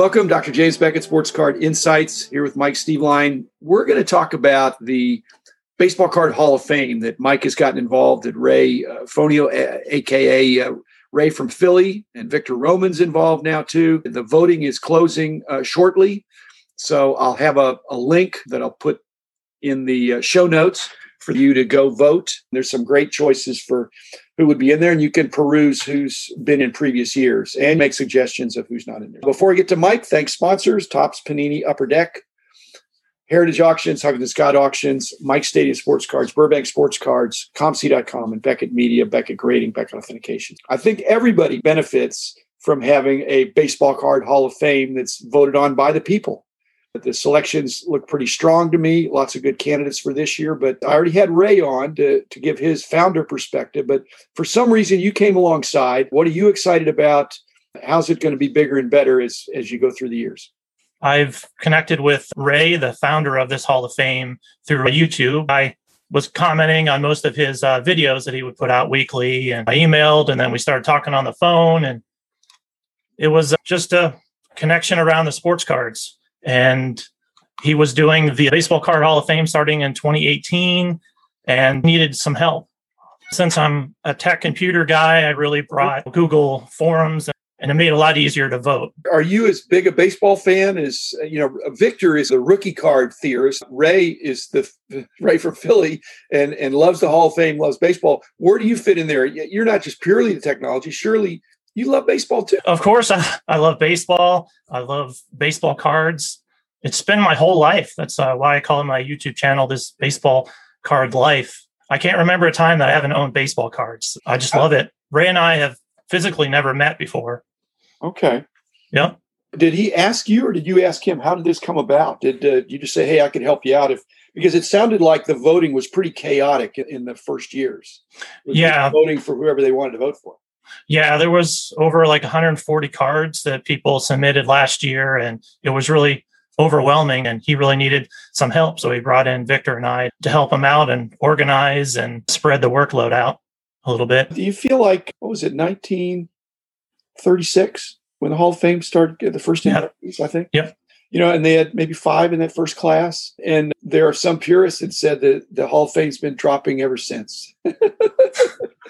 Welcome, Dr. James Beckett, Sports Card Insights, here with Mike Steveline. We're going to talk about the Baseball Card Hall of Fame that Mike has gotten involved at Ray uh, Fonio, aka uh, Ray from Philly, and Victor Roman's involved now too. The voting is closing uh, shortly. So I'll have a, a, link that I'll put in the uh, show notes for you to go vote. There's some great choices for who would be in there, and you can peruse who's been in previous years and make suggestions of who's not in there. Before I get to Mike, thanks sponsors Topps Panini Upper Deck, Heritage Auctions, Huggins Scott Auctions, Mike Stadium Sports Cards, Burbank Sports Cards, ComC.com, and Beckett Media, Beckett Grading, Beckett Authentication. I think everybody benefits from having a baseball card Hall of Fame that's voted on by the people. The selections look pretty strong to me. Lots of good candidates for this year. But I already had Ray on to, to give his founder perspective. But for some reason, you came alongside. What are you excited about? How's it going to be bigger and better as, as you go through the years? I've connected with Ray, the founder of this Hall of Fame, through YouTube. I was commenting on most of his uh, videos that he would put out weekly, and I emailed, and then we started talking on the phone, and it was just a connection around the sports cards and he was doing the Baseball Card Hall of Fame starting in 2018 and needed some help. Since I'm a tech computer guy, I really brought Google Forms and it made it a lot easier to vote. Are you as big a baseball fan as you know? Victor is a rookie card theorist. Ray is the Ray from Philly and and loves the Hall of Fame, loves baseball. Where do you fit in there? You're not just purely the technology. Surely you love baseball too. Of course, I, I love baseball. I love baseball cards. It's been my whole life. That's uh, why I call my YouTube channel this baseball card life. I can't remember a time that I haven't owned baseball cards. I just love it. Ray and I have physically never met before. Okay. Yeah. Did he ask you, or did you ask him? How did this come about? Did uh, you just say, "Hey, I can help you out"? If because it sounded like the voting was pretty chaotic in the first years. Yeah, voting for whoever they wanted to vote for. Yeah, there was over like 140 cards that people submitted last year, and it was really overwhelming. And he really needed some help, so he brought in Victor and I to help him out and organize and spread the workload out a little bit. Do you feel like what was it, 1936 when the Hall of Fame started? The first yeah. I think. Yep you know, and they had maybe five in that first class. And there are some purists that said that the Hall of Fame's been dropping ever since.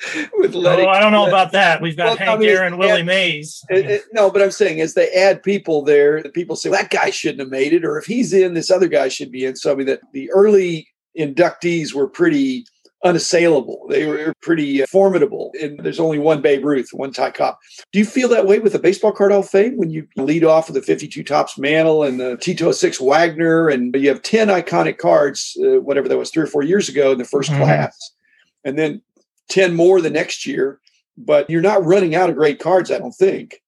With letting, oh, I don't know about that. We've got well, Hank I mean, Aaron, Willie Mays. It, it, no, but I'm saying as they add people there, the people say well, that guy shouldn't have made it, or if he's in, this other guy should be in. So I mean, that the early inductees were pretty unassailable. They were pretty uh, formidable. And there's only one Babe Ruth, one Ty Cobb. Do you feel that way with the Baseball Card Hall of Fame when you lead off with the 52 Topps Mantle and the T206 Wagner, and you have 10 iconic cards, uh, whatever that was, three or four years ago in the 1st mm-hmm. class, and then 10 more the next year. But you're not running out of great cards, I don't think.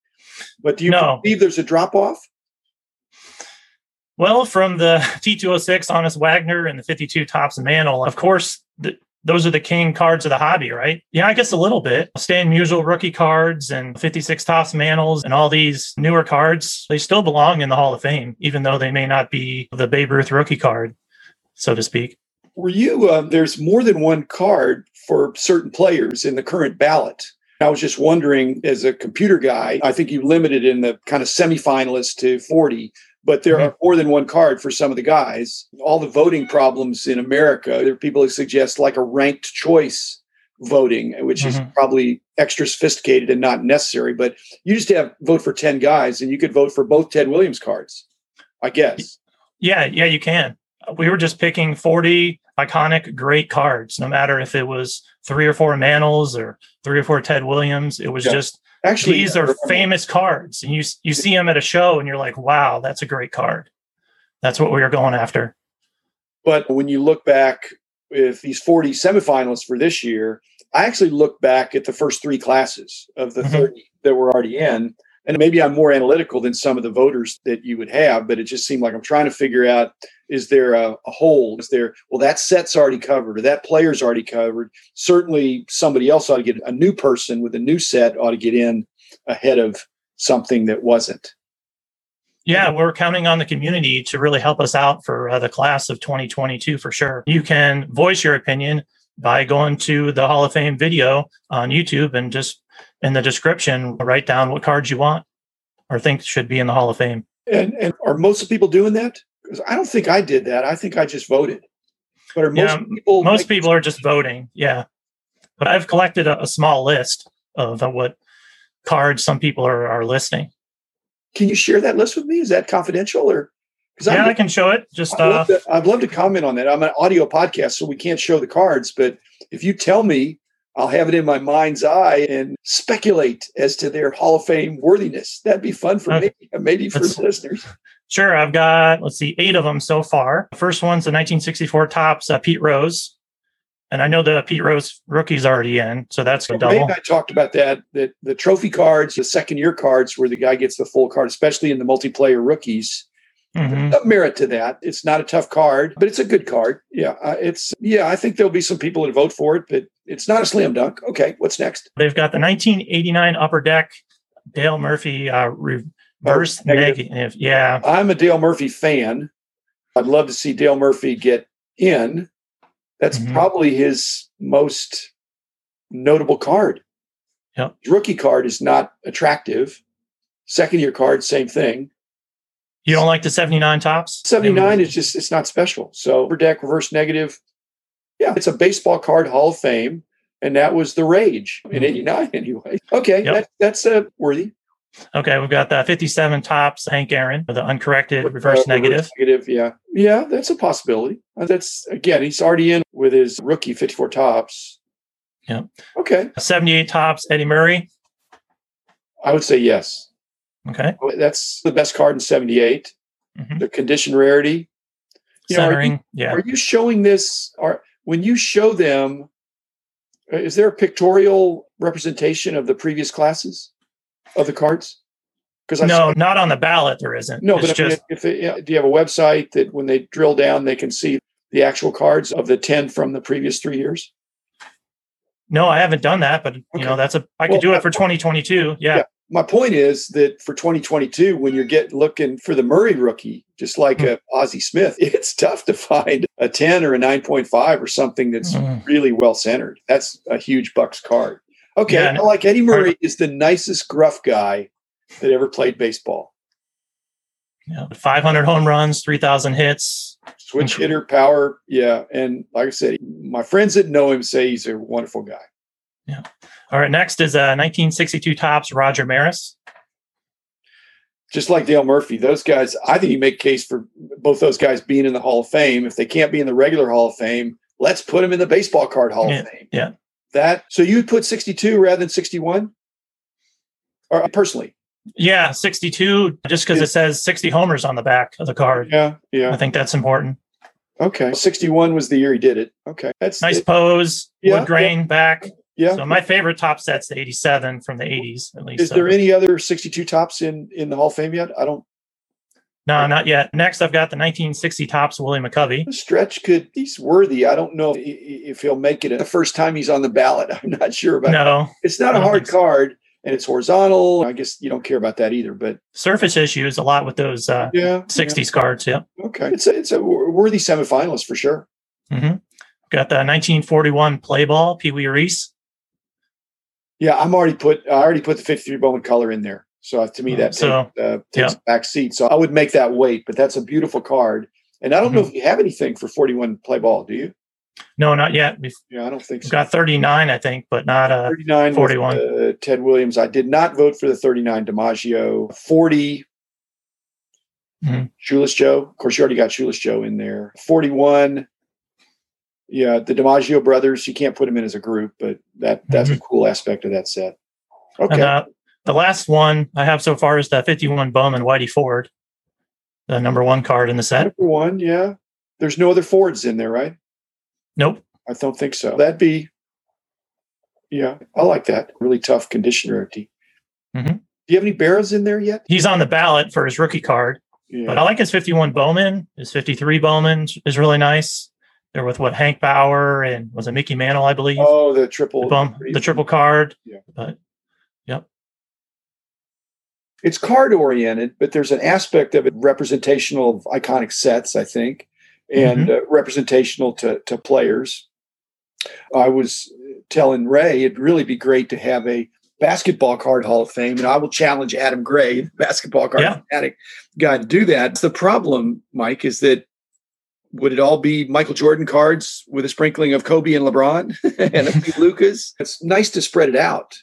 But do you no. believe there's a drop off? Well, from the T206 Honus Wagner and the 52 Topps Mantle, of course, the, those are the king cards of the hobby, right? Yeah, I guess a little bit. Stan Musial rookie cards and 56 Topps Mantles and all these newer cards, they still belong in the Hall of Fame, even though they may not be the Babe Ruth rookie card, so to speak. Were you, uh, there's more than one card for certain players in the current ballot. I was just wondering, as a computer guy, I think you limited in the kind of semifinalists to 40 but there mm-hmm. are more than one card for some of the guys. All the voting problems in America, there are people who suggest like a ranked choice voting, which mm-hmm. is probably extra sophisticated and not necessary. But you just have vote for 10 guys and you could vote for both Ted Williams cards, I guess. Yeah, yeah, you can. We were just picking 40 iconic great cards, no matter if it was three or four Mantles or three or four Ted Williams. It was yeah. just Actually, these are famous cards, and you you see them at a show, and you're like, "Wow, that's a great card." That's what we were going after. But when you look back with these 40 semifinalists for this year, I actually look back at the first three classes of the mm-hmm. 30 that were already in. And maybe I'm more analytical than some of the voters that you would have, but it just seemed like I'm trying to figure out is there a, a hold? Is there, well, that set's already covered or that player's already covered? Certainly somebody else ought to get a new person with a new set ought to get in ahead of something that wasn't. Yeah, we're counting on the community to really help us out for uh, the class of 2022 for sure. You can voice your opinion by going to the Hall of Fame video on YouTube and just in the description write down what cards you want or think should be in the Hall of Fame. And and are most people doing that? Because I don't think I did that. I think I just voted. But are most Yeah, people Most like- people are just voting. Yeah. But I've collected a, a small list of uh, what cards some people are, are listing. Can you share that list with me? Is that confidential or? Because Yeah, I can show it. Just I'd uh, love, to, I'd love to comment on that. I'm an audio podcast, so we can't show the cards. But if you tell me, I'll have it in my mind's eye and speculate as to their Hall of Fame worthiness. That'd be fun for Okay. me, maybe for the listeners. Sure, I've got let's see, eight of them so far. The first one's the 1964 Topps, uh, Pete Rose, and I know the Pete Rose rookie's already in, so that's a double. I talked about that. That the trophy cards, the second year cards, where the guy gets the full card, especially in the multiplayer rookies. Mhm. Some merit to that. It's not a tough card, but it's a good card. Yeah, uh, it's yeah. I think there'll be some people that vote for it, but it's not a slam dunk. Okay, what's next? They've got the 1989 Upper Deck Dale Murphy uh, reverse Oh, negative. negative. Yeah, I'm a Dale Murphy fan. I'd love to see Dale Murphy get in. That's Mhm. probably his most notable card. Yep. His rookie card is not attractive. Second year card, same thing. you don't like the 79 Topps? 79 is just it's not special. So upper deck reverse negative. Yeah, it's a baseball card Hall of Fame. And that was the rage in Mhm. 89 anyway. Okay, Yep. that, that's uh, worthy. Okay, we've got the 57 Topps, Hank Aaron, the uncorrected reverse Uh, negative. negative, yeah. Yeah, that's a possibility. Uh, That's again, he's already in with his rookie 54 Topps. Yep. Okay. 78 Topps, Eddie Murray. I would say yes. Okay. That's the best card in 78. Mhm. The condition rarity. You know, are you- Centering. yeah. Are you showing this? Are when you show them? uh, Is there a pictorial representation of the previous classes of the cards? Because I No, not on the ballot. There isn't. no, it's but just if it, do you have a website that when they drill down, they can see the actual cards of the ten from the previous three years? no. I haven't done that, but you Okay. know, that's a. I could Well, do it for 2022. Yeah. Yeah. My point is that for 2022, when you're getting looking for the Murray rookie, just like Hmm. a Ozzie Smith, it's tough to find a 10 or a 9.5 or something that's Mhm. really well centered. That's a huge Bucks card. Okay, Yeah, like Eddie Murray is the nicest gruff guy that ever played baseball. Yeah. 500 home runs, 3,000 hits. Switch hitter, power, yeah. And like I said, my friends that know him say he's a wonderful guy. All right. Next is uh, 1962 Topps, Roger Maris. Just like Dale Murphy, those guys, I think you make case for both those guys being in the Hall of Fame. If they can't be in the regular Hall of Fame, let's put them in the baseball card Hall Yeah, of Fame. yeah. That so you'd put 62 rather than 61? Or personally. Yeah, 62, just because Yeah. it says 60 homers on the back of the card. Yeah, Yeah. I think that's important. Okay. 61 was the year he did it. Okay. That's Nice it- pose, Yeah, wood grain back. Yeah. So my favorite top set's the 87 from the 80s, at least. Is there any other 62 Topps in in the Hall of Fame yet? I don't. no, not yet. Next, I've got the 1960 Topps, Willie McCovey. Stretch could he's worthy. I don't know if, if he'll make it the first time he's on the ballot. I'm not sure about. It. No, It's not I a hard so. card, and it's horizontal. I guess you don't care about that either. But surface issues a lot with those uh, yeah, 60s cards. Yeah. yeah. Okay, it's a, it's a worthy semifinalist for sure. hmm Got the 1941 play ball, Pee Wee Reese. Yeah, I'm already put. I already put the 53 Bowman color in there. So to me, that So, takes, uh, takes yeah. back seat. So I would make that wait, But that's a beautiful card. And I don't know Mhm. if you have anything for 41 play ball. Do you? No, not yet. We've Yeah, I don't think so. got 39, I think, but not uh 39 41. with, uh, Ted Williams. I did not vote for the 39 DiMaggio. 40 Mhm. Shoeless Joe. Of course, you already got Shoeless Joe in there. 41. Yeah, the DiMaggio brothers. You can't put them in as a group, but that that's a cool aspect of that set. Okay. And uh, the last one I have so far is the 51 Bowman Whitey Ford, the number one card in the set. Number one, yeah. There's no other Fords in there, right? Nope. I don't think so. That'd be, yeah, I like that. Really tough condition rarity. Mhm. Do you have any Berras in there yet? He's on the ballot for his rookie card, Yeah. but I like his 51 Bowman. His 53 Bowman is really nice. They're with what Hank Bauer and was it Mickey Mantle, I believe. oh, the triple. the, bum, the triple card. Yeah. But yep. it's card oriented, but there's an aspect of it representational of iconic sets, I think, and uh, representational to, to players. I was telling Ray, it'd really be great to have a basketball card Hall of Fame, and I will challenge Adam Gray, basketball card Yeah. fanatic guy, to do that. The problem, Mike, is that would it all be Michael Jordan cards with a sprinkling of Kobe and LeBron and a few Lucas? It's nice to spread it out.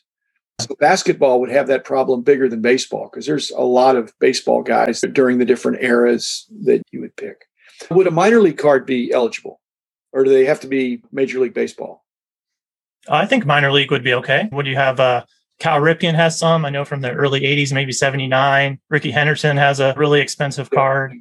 So basketball would have that problem bigger than baseball because there's a lot of baseball guys during the different eras that you would pick. Would a minor league card be eligible, or do they have to be Major League Baseball? I think minor league would be okay. Would you have uh Cal Ripken has some, I know from the early 80s, maybe 79. Rickey Henderson has a really expensive card.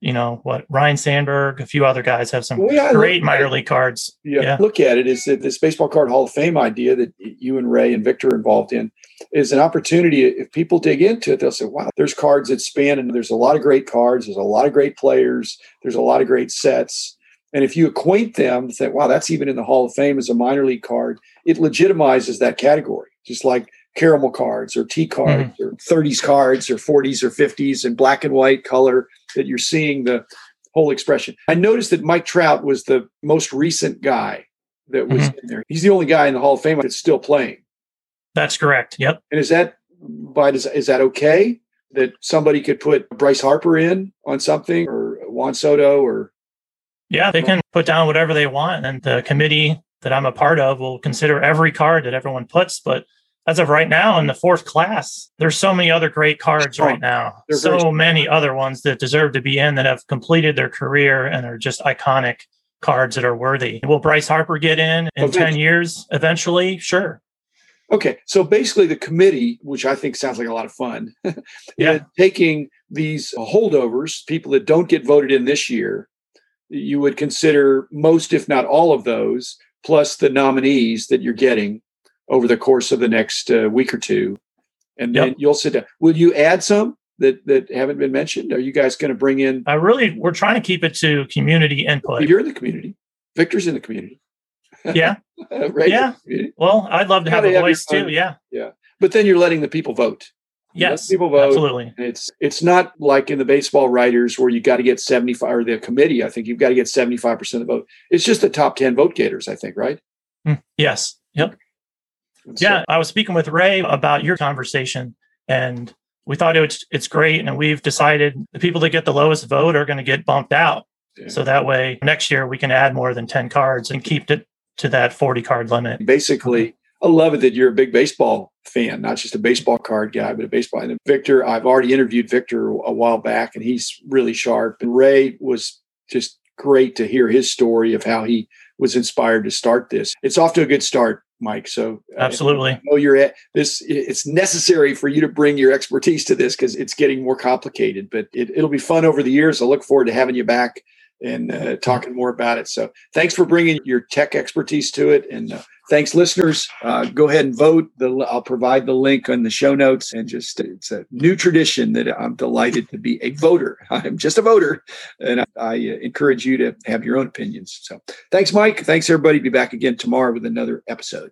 You know, what Ryne Sandberg, a few other guys have some Well, yeah, great minor league cards. yeah, Yeah. look at it. Is that this baseball card hall of fame idea that you and ray and victor are involved in is an opportunity. If people dig into it they'll say wow there's cards that span and there's a lot of great cards. There's a lot of great players. There's a lot of great sets. And if you acquaint them say wow that's even in the hall of fame as a minor league card it legitimizes that category. Just like caramel cards or T hmm. cards or 30s cards or 40s or 50s in black and white color that you're seeing the whole expression. I noticed that Mike Trout was the most recent guy that was mm-hmm. in there. He's the only guy in the Hall of Fame that's still playing. That's correct. Yep. And is that by is, is that okay that somebody could put Bryce Harper in on something or Juan Soto or Yeah, they can put down whatever they want. And the committee that I'm a part of will consider every card that everyone puts. But as of right now, in the fourth class, there's so many other great cards right oh, now. They're so many other ones that deserve to be in that have completed their career and are just iconic cards that are worthy. Will Bryce Harper get in in Okay. 10 years eventually? Sure. Okay, so basically, the committee, which I think sounds like a lot of fun, Yeah. taking these holdovers, people that don't get voted in this year, you would consider most, if not all of those, plus the nominees that you're getting over the course of the next uh, week or two, and then Yep. you'll sit down. Will you add some that that haven't been mentioned? Are you guys going to bring in? I really, we're trying to keep it to community input. You're in the community. Victor's in the community. Yeah. In Yeah. community. Well, I'd love to have Gotta a have voice too. Yeah. Yeah. But then you're letting the people vote. Yes. people vote. Absolutely. It's it's not like in the baseball writers where you got to get 75 or the committee, I think you've got to get 75% of the vote. It's just the top 10 vote getters, I think, right? Mm, Yes. Yep. And so- Yeah, I was speaking with Ray about your conversation, and we thought it's it's great, and we've decided the people that get the lowest vote are going to get bumped out. Yeah. So that way, next year we can add more than ten cards and keep it to that forty card limit. basically, I love it that you're a big baseball fan, not just a baseball card guy, but a baseball. And Victor, I've already interviewed Victor a while back, and he's really sharp. And Ray was just great to hear his story of how he was inspired to start this. It's off to a good start, Mike. So uh, Absolutely. Know you're at this. It's necessary for you to bring your expertise to this because it's getting more complicated. But it, it'll be fun over the years. I look forward to having you back and uh, talking more about it. So thanks for bringing your tech expertise to it, and uh, thanks, listeners. Uh, go ahead and vote. The, I'll provide the link on the show notes. And just it's a new tradition that I'm delighted to be a voter. I'm just a voter, and I, I uh, encourage you to have your own opinions. So thanks, Mike. Thanks, everybody. Be back again tomorrow with another episode.